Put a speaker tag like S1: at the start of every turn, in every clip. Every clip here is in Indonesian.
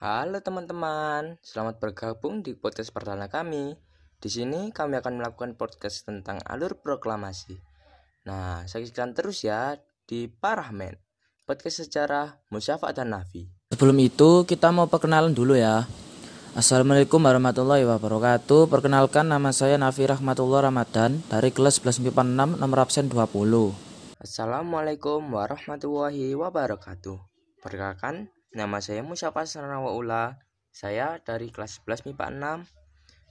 S1: Halo teman-teman, selamat bergabung di podcast perdana kami. Di sini kami akan melakukan podcast tentang alur proklamasi. Nah, saksikan terus ya di Parahmen, podcast sejarah Musyafa dan Nafi.
S2: Sebelum itu, kita mau perkenalan dulu ya. Assalamualaikum warahmatullahi wabarakatuh. Perkenalkan nama saya Nafi Rahmatullah Ramadan dari kelas 11 MIPA 6 nomor absen 20.
S1: Assalamualaikum warahmatullahi wabarakatuh. Perkenalkan, Nama saya Musyafa Sanawaula. Saya dari kelas 11 MIPA 6,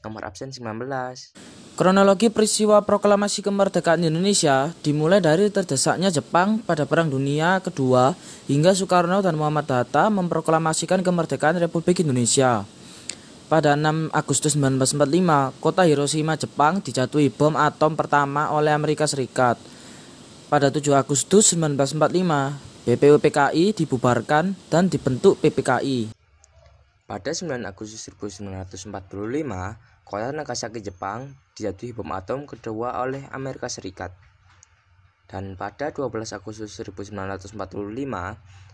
S1: nomor absen 19.
S2: Kronologi peristiwa proklamasi kemerdekaan Indonesia dimulai dari terdesaknya Jepang pada Perang Dunia Kedua hingga Soekarno dan Muhammad Hatta memproklamasikan kemerdekaan Republik Indonesia. Pada 6 Agustus 1945, kota Hiroshima, Jepang dijatuhi bom atom pertama oleh Amerika Serikat. Pada 7 Agustus 1945, BPUPKI dibubarkan dan dibentuk PPKI.
S1: Pada 9 Agustus 1945, kota Nagasaki Jepang dijatuhi bom atom kedua oleh Amerika Serikat. Dan pada 12 Agustus 1945,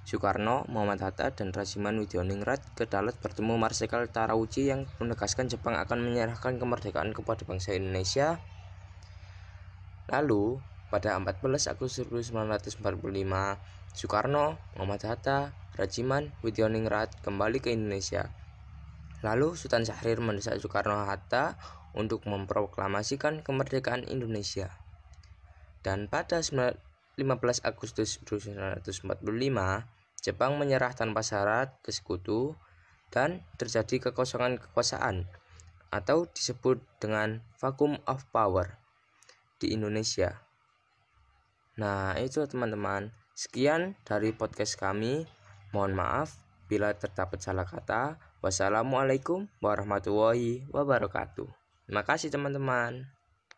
S1: Soekarno, Muhammad Hatta, dan Rasiman Widyoningrat ke Dalat bertemu Marsikal Tarauji yang menegaskan Jepang akan menyerahkan kemerdekaan kepada bangsa Indonesia. Lalu, pada 14 Agustus 1945, Soekarno, Muhammad Hatta, Rajiman, Widyoningrat kembali ke Indonesia. Lalu Sultan Syahrir mendesak Soekarno-Hatta untuk memproklamasikan kemerdekaan Indonesia. Dan pada 15 Agustus 1945, Jepang menyerah tanpa syarat ke sekutu dan terjadi kekosongan kekuasaan atau disebut dengan vacuum of power di Indonesia. Nah, itu teman-teman Sekian dari podcast kami. Mohon maaf bila terdapat salah kata. Wassalamualaikum warahmatullahi wabarakatuh. Terima kasih teman-teman.